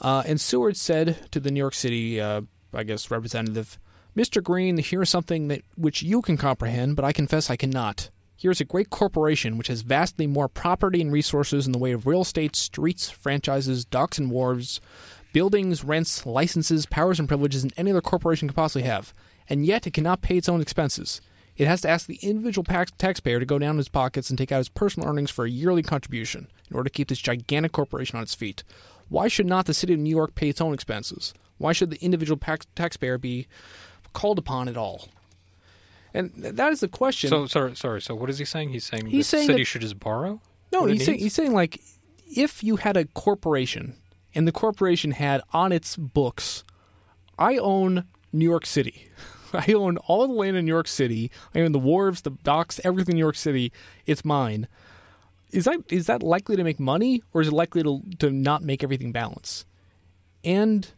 Uh, and Seward said to the New York City, uh, I guess, representative, Mr. Green, here's something that which you can comprehend, but I confess I cannot. Here's a great corporation which has vastly more property and resources in the way of real estate, streets, franchises, docks and wharves, buildings, rents, licenses, powers, and privileges than any other corporation could possibly have, and yet it cannot pay its own expenses. It has to ask the individual tax- taxpayer to go down in his pockets and take out his personal earnings for a yearly contribution in order to keep this gigantic corporation on its feet. Why should not the city of New York pay its own expenses? Why should the individual tax- taxpayer be called upon at all? And th- that is the question. So sorry, sorry. So what is he saying? He's saying He's the saying city that- should just borrow. No, he's saying, he's saying like if you had a corporation and the corporation had on its books, I own New York City. I own all the land in New York City. I own the wharves, the docks, everything in New York City. It's mine. Is that is that likely to make money or is it likely to to not make everything balance? And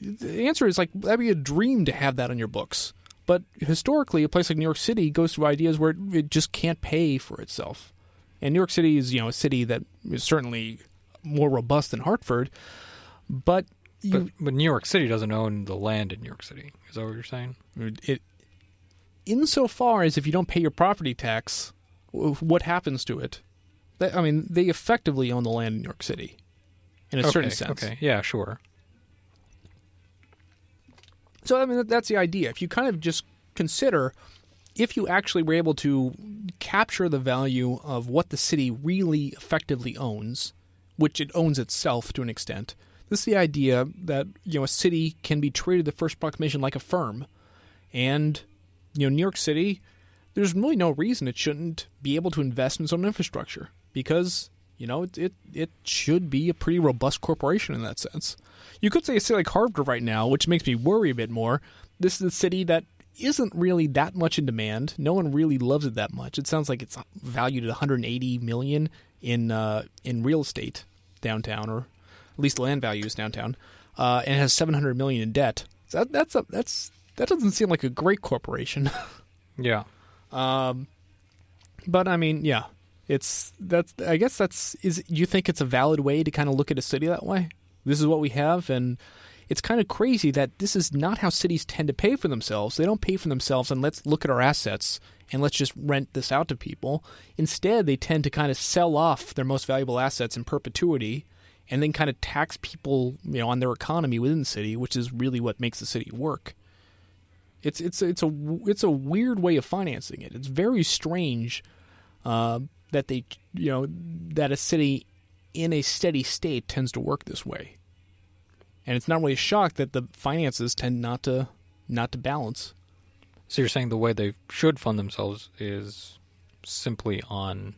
the answer is like that'd be a dream to have that on your books. But historically, a place like New York City goes through ideas where it, just can't pay for itself. And New York City is, you know, a city that is certainly more robust than Hartford, but But, you, but New York City doesn't own the land in New York City. Is that what you're saying? it, insofar as if you don't pay your property tax, what happens to it? That- I mean, they effectively own the land in New York City, in a okay, certain sense. Okay. Yeah. Sure. So I mean, that's the idea. If you kind of just consider, if you actually were able to capture the value of what the city really effectively owns, which it owns itself to an extent, this is the idea that you know a city can be treated the first proclamation like a firm, and you know New York City, there's really no reason it shouldn't be able to invest in its own infrastructure because you know it it, it should be a pretty robust corporation in that sense. You could say a city like Hartford right now, which makes me worry a bit more. This is a city that isn't really that much in demand. No one really loves it that much. It sounds like it's valued at 180 million in uh, in real estate downtown, or at least land values downtown, uh, and has 700 million in debt. So that, that's a, that's that doesn't seem like a great corporation. Yeah. Um, but I mean, yeah, it's that's. I guess that's is. You think it's a valid way to kind of look at a city that way? This is what we have, and it's kind of crazy that this is not how cities tend to pay for themselves. They don't pay for themselves, and let's look at our assets and let's just rent this out to people. Instead, they tend to kind of sell off their most valuable assets in perpetuity. And then kind of tax people, you know, on their economy within the city, which is really what makes the city work. It's it's it's a it's a weird way of financing it. It's very strange uh, that they you know that a city in a steady state tends to work this way, and it's not really a shock that the finances tend not to not to balance. So you're saying the way they should fund themselves is simply on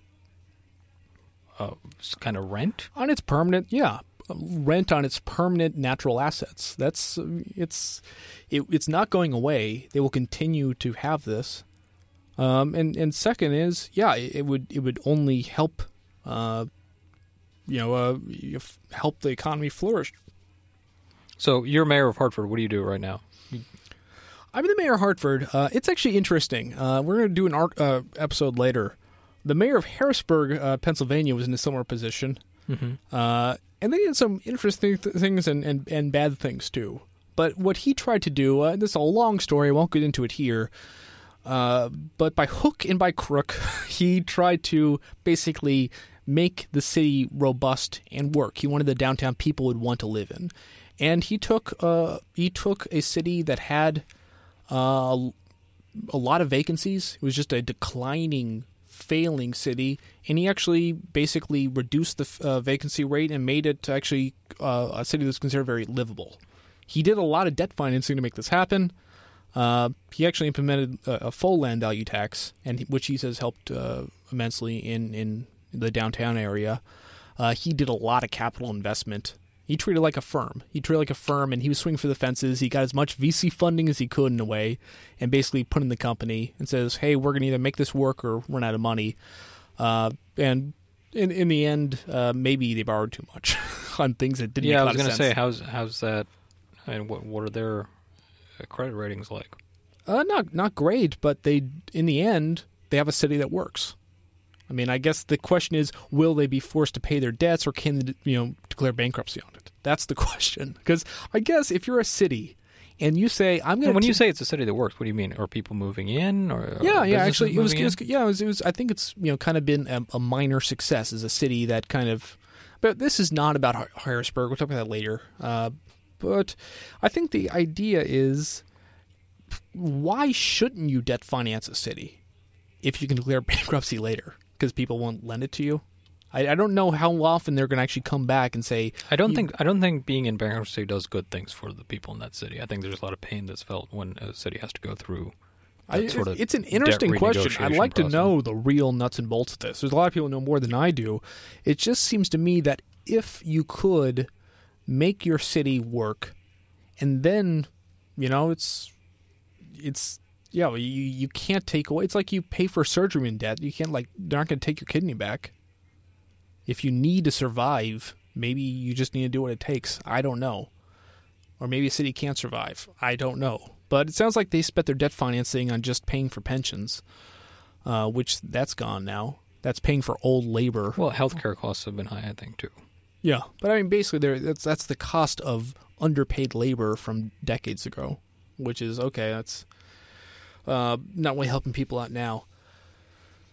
uh, kind of rent? on its permanent yeah. Rent on its permanent natural assets. That's it's it, it's not going away. They will continue to have this um, and and second is yeah it, it would it would only help uh, you know uh, help the economy flourish So you're mayor of Hartford. What do you do right now? I'm the mayor of Hartford. Uh, it's actually interesting. Uh, we're going to do an uh, episode later. The mayor of Harrisburg, uh, Pennsylvania, was in a similar position. Mm-hmm. Uh, and they did some interesting th- things and, and, and bad things too. But what he tried to do, uh, this is a long story, I won't get into it here. Uh, but by hook and by crook, he tried to basically make the city robust and work. He wanted the downtown people would want to live in, and he took uh, he took a city that had uh, a lot of vacancies. It was just a declining, failing city, and he actually basically reduced the uh, vacancy rate and made it actually uh, a city that's considered very livable. He did a lot of debt financing to make this happen. Uh, he actually implemented a, a full land value tax, and which he says helped uh, immensely in in the downtown area. Uh, he did a lot of capital investment. He treated like a firm. He treated like a firm, and he was swinging for the fences. He got as much VC funding as he could in a way, and basically put in the company and says, "Hey, we're going to either make this work or run out of money." Uh, and in in the end, uh, maybe they borrowed too much on things that didn't. Yeah, I was going to say how's how's that? And what what are their credit ratings like? Uh, not not great, but they in the end they have a city that works. I mean, I guess the question is, will they be forced to pay their debts, or can they, you know, declare bankruptcy on it? That's the question. Because I guess if you're a city and you say, "I'm going to," when you say it's a city that works, what do you mean? Are people moving in? Or yeah, yeah, actually, it was, it was, yeah, it was, it was. I think it's you know kind of been a, a minor success as a city that kind of. But this is not about Harrisburg. We'll talk about that later. Uh, but I think the idea is, why shouldn't you debt finance a city if you can declare bankruptcy later? Because people won't lend it to you. I, I don't know how often they're going to actually come back and say, I don't think I don't think being in bankruptcy does good things for the people in that city. I think there's a lot of pain that's felt when a city has to go through. I, sort of it's an interesting question. I'd like to know the real nuts and bolts of this. There's a lot of people who know more than I do. It just seems to me that if you could make your city work, and then, you know, it's, it's, yeah, you you can't take away. It's like you pay for surgery in debt. You can't like they're not going to take your kidney back. If you need to survive, maybe you just need to do what it takes. I don't know. Or maybe a city can't survive. I don't know. But it sounds like they spent their debt financing on just paying for pensions, uh, which that's gone now. That's paying for old labor. Well, healthcare costs have been high, I think, too. Yeah, but I mean, basically, there that's that's the cost of underpaid labor from decades ago, which is okay. That's uh, not really helping people out now.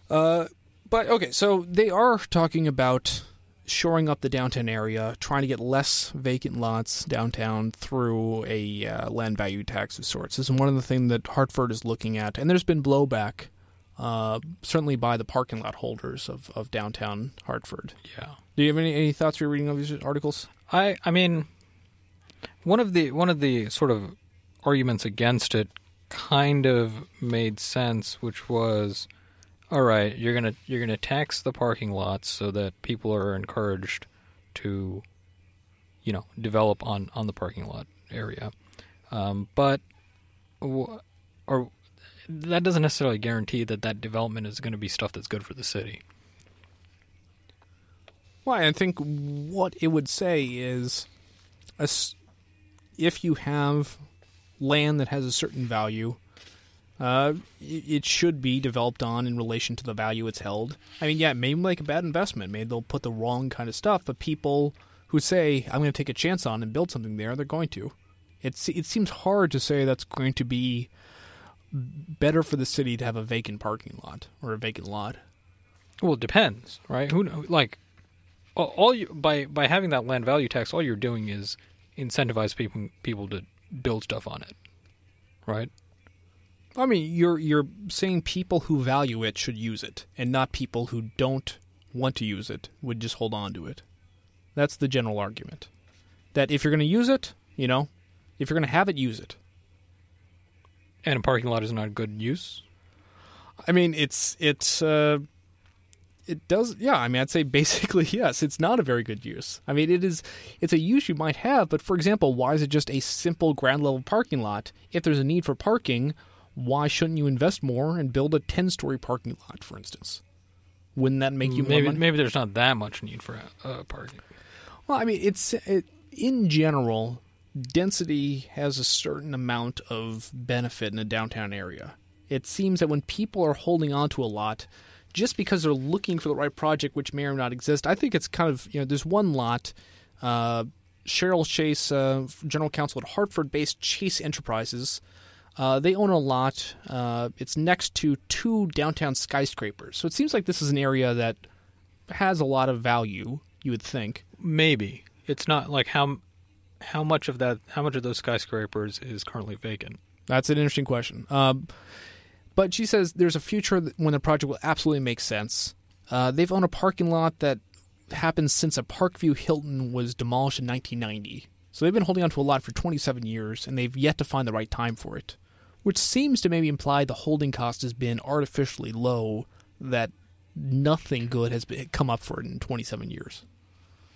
Uh, but okay, so they are talking about shoring up the downtown area, trying to get less vacant lots downtown through a uh, land value tax of sorts. This is one of the things that Hartford is looking at, and there's been blowback, uh, certainly by the parking lot holders of, of downtown Hartford. Yeah. Do you have any, any thoughts you're reading of these articles? I I mean, one of the one of the sort of arguments against it kind of made sense, which was, all right, you're gonna you're gonna tax the parking lots so that people are encouraged to, you know, develop on on the parking lot area, um, but or that doesn't necessarily guarantee that that development is going to be stuff that's good for the city. Well, I think what it would say is, as- if you have land that has a certain value, uh, it it should be developed on in relation to the value it's held. I mean, yeah, it may make a bad investment. Maybe they'll put the wrong kind of stuff, but people who say, I'm going to take a chance on and build something there, they're going to. It's, it seems hard to say that's going to be better for the city to have a vacant parking lot or a vacant lot. Well, it depends, right? Who like all- all you by by having that land value tax, all you're doing is incentivize people people to build stuff on it, right? I mean, you're you're saying people who value it should use it, and not people who don't want to use it would just hold on to it. That's the general argument. That if you're going to use it, you know, if you're going to have it, use it. And a parking lot is not a good use. I mean, it's it's uh, it does. Yeah, I mean, I'd say basically yes. It's not a very good use. I mean, it is. It's a use you might have, but for example, why is it just a simple ground level parking lot? If there's a need for parking, why shouldn't you invest more and build a ten story parking lot, for instance? Wouldn't that make you more maybe money? maybe there's not that much need for uh, parking. Well, I mean, it's it, in general, density has a certain amount of benefit in a downtown area. It seems that when people are holding on to a lot, just because they're looking for the right project, which may or may not exist, I think it's kind of you know, there's one lot. Uh, Cheryl Chase, uh, general counsel at Hartford-based Chase Enterprises, uh, they own a lot. Uh, it's next to two downtown skyscrapers, so it seems like this is an area that has a lot of value. You would think. Maybe it's not like how how much of that how much of those skyscrapers is currently vacant. That's an interesting question. Um, but she says there's a future when the project will absolutely make sense. Uh, they've owned a parking lot that happened since a Parkview Hilton was demolished in 1990. So they've been holding on to a lot for 27 years, and they've yet to find the right time for it. Which seems to maybe imply the holding cost has been artificially low, that nothing good has been, come up for it in 27 years.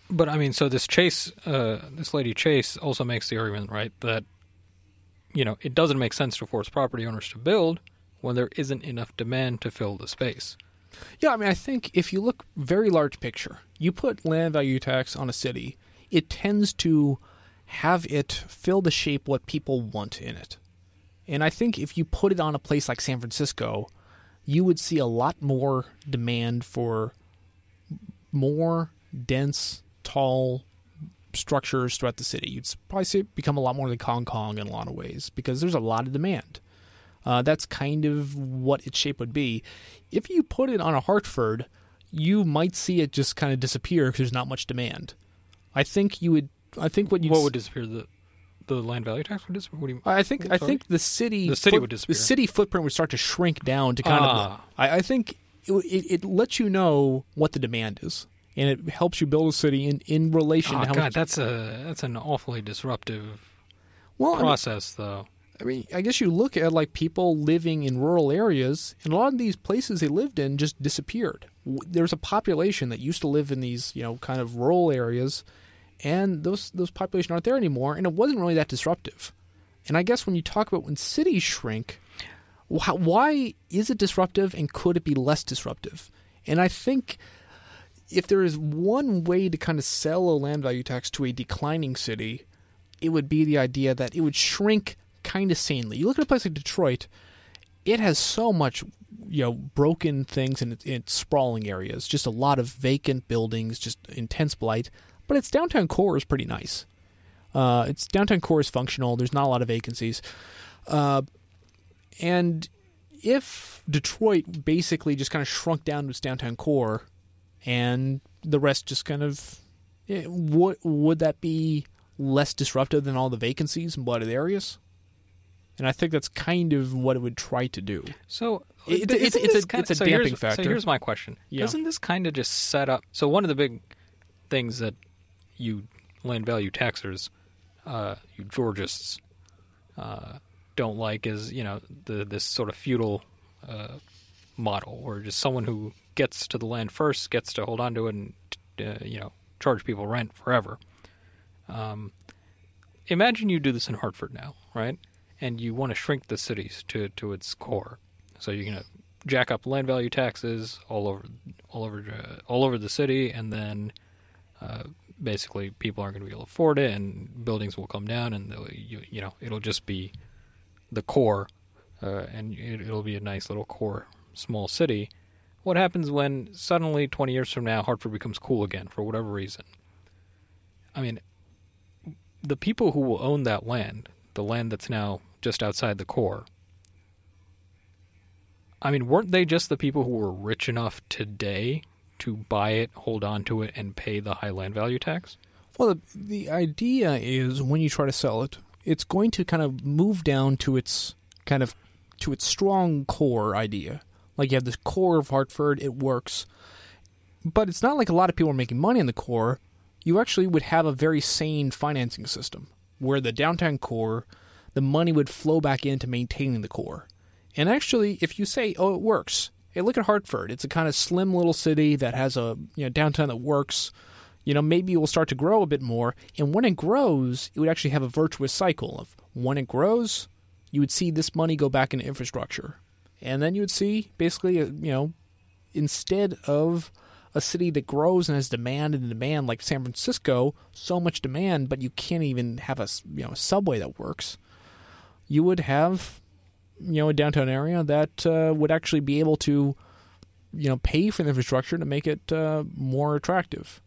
But I mean, so this Chase, uh, this lady Chase, also makes the argument, right, that you know it doesn't make sense to force property owners to build when there isn't enough demand to fill the space. Yeah, I mean, I think if you look very large picture, you put land value tax on a city, it tends to have it fill the shape what people want in it. And I think if you put it on a place like San Francisco, you would see a lot more demand for more dense, tall structures throughout the city. You'd probably see it become a lot more like Hong Kong in a lot of ways because there's a lot of demand. Uh, that's kind of what its shape would be. If you put it on a Hartford, you might see it just kind of disappear because there's not much demand. I think you would. I think what you What would disappear? The the land value tax would disappear. What do you? I think Oh, I think the city The city foot- would disappear. The city footprint would start to shrink down to kind Ah. of. I, I think it, it, it lets you know what the demand is, and it helps you build a city in, in relation Oh to how God, much. that's a that's an awfully disruptive well, I mean, process, though. I mean, I guess you look at like people living in rural areas, and a lot of these places they lived in just disappeared. There's a population that used to live in these, you know, kind of rural areas, and those those population aren't there anymore, and it wasn't really that disruptive. And I guess when you talk about when cities shrink, wh- why is it disruptive, and could it be less disruptive? And I think if there is one way to kind of sell a land value tax to a declining city, it would be the idea that it would shrink kind of sanely. You look at a place like Detroit, it has so much, you know, broken things in in its sprawling areas, just a lot of vacant buildings, just intense blight. But its downtown core is pretty nice. Uh, its downtown core is functional. There's not a lot of vacancies. Uh, and if Detroit basically just kind of shrunk down to its downtown core, and the rest just kind of, eh, would would that be less disruptive than all the vacancies in blighted areas? And I think that's kind of what it would try to do. So It's- it's- it's a- it's a so damping factor. So here's my question: Yeah. Doesn't this kind of just set up? So one of the big things that you land value taxers, uh, you Georgists, uh, don't like is you know the this sort of feudal uh, model, where just someone who gets to the land first gets to hold on to it and uh, you know charge people rent forever. Um, imagine you do this in Hartford now, right? And you want to shrink the cities to to its core. So you're gonna jack up land value taxes all over all over uh, all over the city, and then uh, basically people aren't going to be able to afford it, and buildings will come down, and you, you know it'll just be the core, uh, and it, it'll be a nice little core small city. What happens when suddenly 20 years from now Hartford becomes cool again for whatever reason? I mean, the people who will own that land, the land that's now just outside the core, I mean, weren't they just the people who were rich enough today to buy it, hold on to it, and pay the high land value tax? Well, the, the idea is when you try to sell it, it's going to kind of move down to its kind of to its strong core idea. Like you have this core of Hartford, it works. But it's not like a lot of people are making money in the core. You actually would have a very sane financing system where the downtown core, the money would flow back into maintaining the core. And actually, if you say, "Oh, it works," hey, look at Hartford. It's a kind of slim little city that has a you know downtown that works. You know, maybe it will start to grow a bit more. And when it grows, it would actually have a virtuous cycle of when it grows, you would see this money go back into infrastructure, and then you would see basically, uh, you know, instead of a city that grows and has demand and demand like San Francisco, so much demand, but you can't even have a you know a subway that works. You would have you know a downtown area that uh, would actually be able to you know pay for the infrastructure to make it uh, more attractive.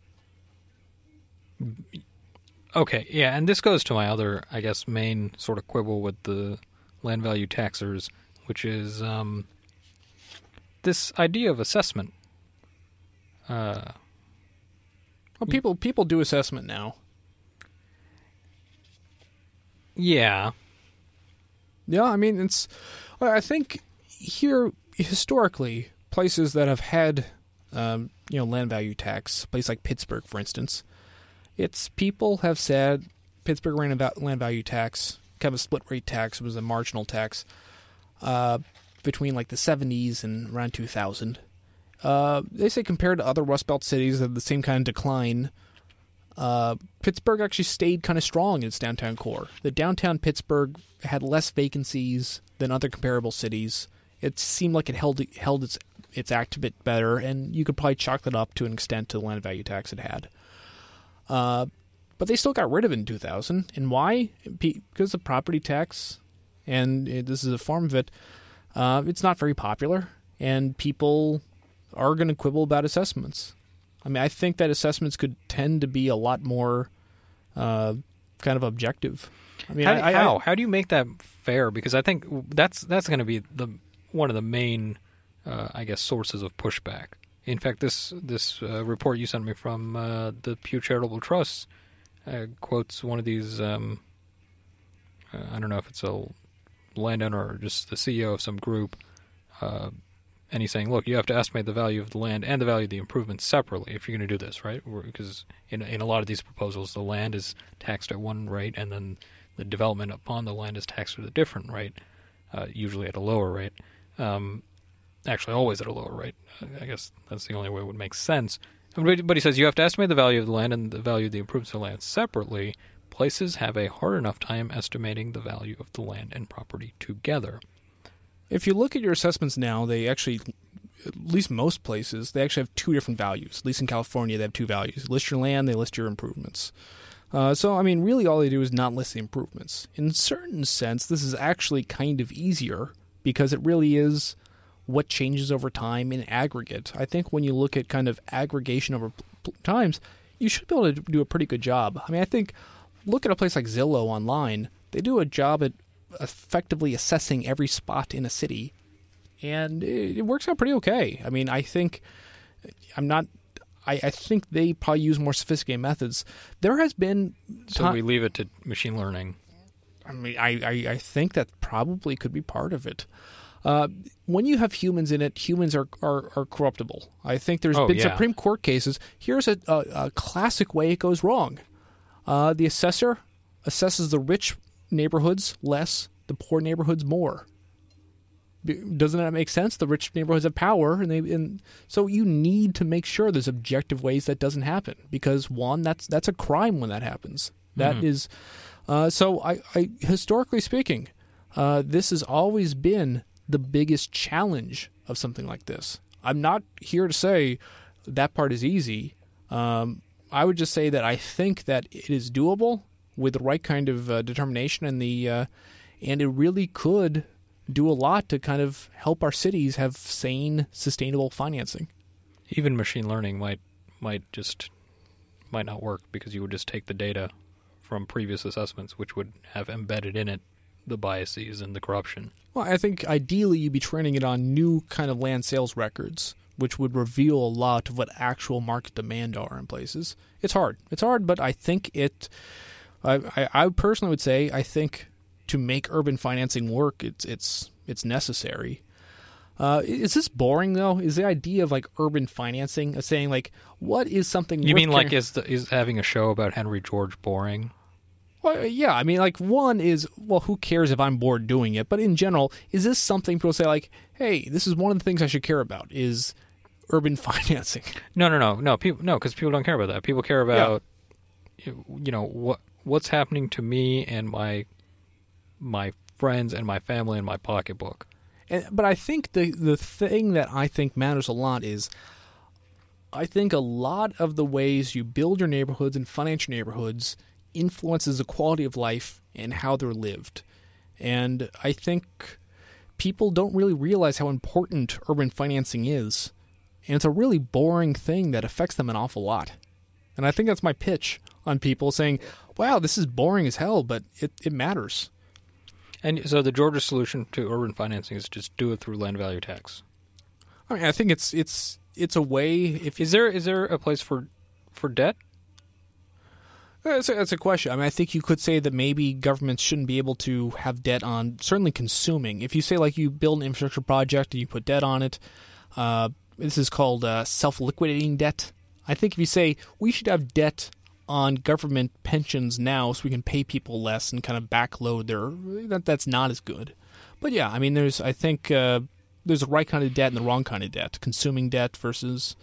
Okay, yeah, and this goes to my other, I guess, main sort of quibble with the land value taxers, which is um, this idea of assessment. Uh, well, people people do assessment now. Yeah, yeah. I mean, it's. I think here historically, places that have had, um, you know, land value tax, place like Pittsburgh, for instance, it's people have said Pittsburgh ran a land value tax, kind of a split rate tax. It was a marginal tax uh, between like the 70s and around 2000. Uh, they say compared to other Rust Belt cities that the same kind of decline, uh, Pittsburgh actually stayed kind of strong in its downtown core. The downtown Pittsburgh had less vacancies than other comparable cities. It seemed like it held held its its act a bit better, and you could probably chalk that up to an extent to the land value tax it had. Uh, but they still got rid of it in 2000. And why? Because of property tax, and this is a form of it. Uh, it's not very popular, and people are going to quibble about assessments. I mean, I think that assessments could tend to be a lot more uh, kind of objective. I mean, how, I, how? I, how do you make that fair? Because I think that's that's going to be the one of the main, uh, I guess, sources of pushback. In fact, this this uh, report you sent me from uh, the Pew Charitable Trust uh, quotes one of these. Um, uh, I don't know if it's a landowner or just the CEO of some group, uh, and he's saying, "Look, you have to estimate the value of the land and the value of the improvements separately if you're going to do this, right? Because in in a lot of these proposals, the land is taxed at one rate, and then the development upon the land is taxed at a different rate, uh, usually at a lower rate." Um, actually always at a lower rate. I guess that's the only way it would make sense. But he says you have to estimate the value of the land and the value of the improvements of the land separately. Places have a hard enough time estimating the value of the land and property together. If you look at your assessments now, they actually, at least most places, they actually have two different values. At least in California, they have two values. list your land, they list your improvements. Uh, so, I mean, really all they do is not list the improvements. In certain sense, this is actually kind of easier because it really is what changes over time in aggregate. I think when you look at kind of aggregation over times, you should be able to do a pretty good job. I mean, I think look at a place like Zillow online. They do a job at effectively assessing every spot in a city, and it, works out pretty okay. I mean, I think I'm not. I, I think they probably use more sophisticated methods. There has been. So we leave it to machine learning. I mean, I, I, I think that probably could be part of it. Uh, when you have humans in it, humans are, are, are corruptible. I think there's oh, been yeah. Supreme Court cases. Here's a, a, a classic way it goes wrong uh, the assessor assesses the rich neighborhoods less, the poor neighborhoods more. Doesn't that make sense? The rich neighborhoods have power, and they and so you need to make sure there's objective ways that doesn't happen because one, that's that's a crime when that happens. That mm-hmm. is, uh, so I, I historically speaking, uh, this has always been the biggest challenge of something like this. I'm not here to say that part is easy. Um, I would just say that I think that it is doable with the right kind of uh, determination and the uh, and it really could do a lot to kind of help our cities have sane, sustainable financing. Even machine learning might might just might not work because you would just take the data from previous assessments, which would have embedded in it the biases and the corruption. Well, I think ideally you'd be training it on new kind of land sales records, which would reveal a lot of what actual market demand are in places. It's hard. It's hard, but I think it. I, I, I personally would say I think to make urban financing work, it's it's it's necessary. Uh, is this boring though? Is the idea of like urban financing of saying like what is something? You mean like is the, is having a show about Henry George boring? Well, yeah, I mean, like one is well, who cares if I'm bored doing it? But in general, is this something people say like, hey, this is one of the things I should care about is urban financing? No, no, no, no. People, no, because people don't care about that. People care about, you you know, what what's happening to me and my my friends and my family and my pocketbook. And, but I think the the thing that I think matters a lot is, I think a lot of the ways you build your neighborhoods and finance your neighborhoods influences the quality of life and how they're lived. And I think people don't really realize how important urban financing is. And it's a really boring thing that affects them an awful lot. And I think that's my pitch on people saying, wow, this is boring as hell, but it, it matters. And so the Georgist solution to urban financing is just do it through land value tax. I mean, I think it's it's it's a way if Is there is there a place for for debt? That's a, that's a question. I mean, I think you could say that maybe governments shouldn't be able to have debt on certainly consuming. If you say like you build an infrastructure project and you put debt on it, uh, this is called uh, self-liquidating debt. I think if you say we should have debt on government pensions now so we can pay people less and kind of backload their that that's not as good. But yeah, I mean, there's I think uh, there's the right kind of debt and the wrong kind of debt. Consuming debt versus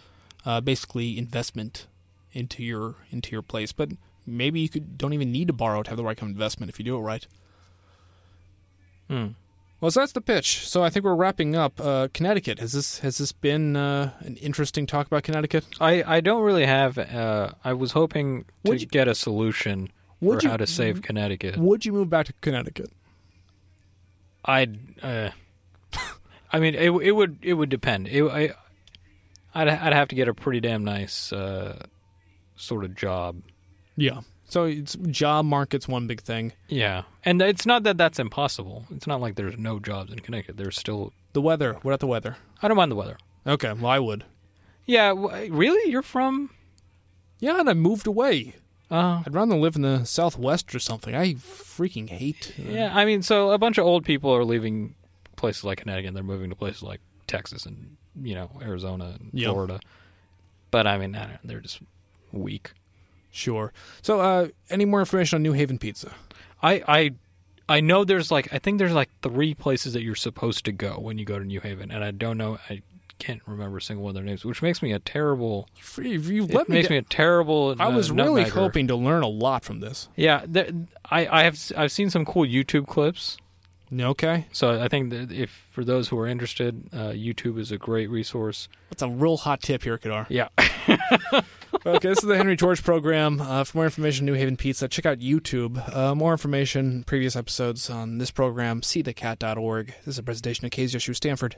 uh, basically investment into your into your place. But maybe you could don't even need to borrow to have the right kind of investment if you do it right. Hmm. Well, so that's the pitch. So I think we're wrapping up. Uh, Connecticut has this has this been uh, an interesting talk about Connecticut? I I don't really have. Uh, I was hoping to you- get a solution Would for you- how to save Connecticut. Would you move back to Connecticut? I'd. Uh, I mean, it it would it would depend. It, I, I'd I'd have to get a pretty damn nice uh, sort of job. Yeah. So it's job market's one big thing. Yeah, and it's not that that's impossible. It's not like there's no jobs in Connecticut. There's still. The weather. What about the weather? I don't mind the weather. Okay, well I would. Yeah, w- really? You're from? Yeah, and I moved away. Uh, I'd rather live in the Southwest or something. I freaking hate. uh, yeah, I mean, so a bunch of old people are leaving places like Connecticut. and They're moving to places like Texas and you know Arizona and Yep. Florida. But I mean, I they're just weak. Sure. So, uh, any more information on New Haven Pizza? I I I know there's like I think there's like three places that you're supposed to go when you go to New Haven, and I don't know. I can't remember a single one of their names, which makes me a terrible. Free, you It let me. makes da- me a terrible. I uh, was really nutmegger. hoping to learn a lot from this. Yeah, th- I I have I've seen some cool YouTube clips. Okay, So I think that if for those who are interested, uh, YouTube is a great resource. that's a real hot tip here, Kedar. Yeah. okay, this is the Henry George program. Uh, for more information, New Haven Pizza, check out YouTube. Uh, more information, previous episodes on this program, see thecat.org. This is a presentation of KZSU Stanford.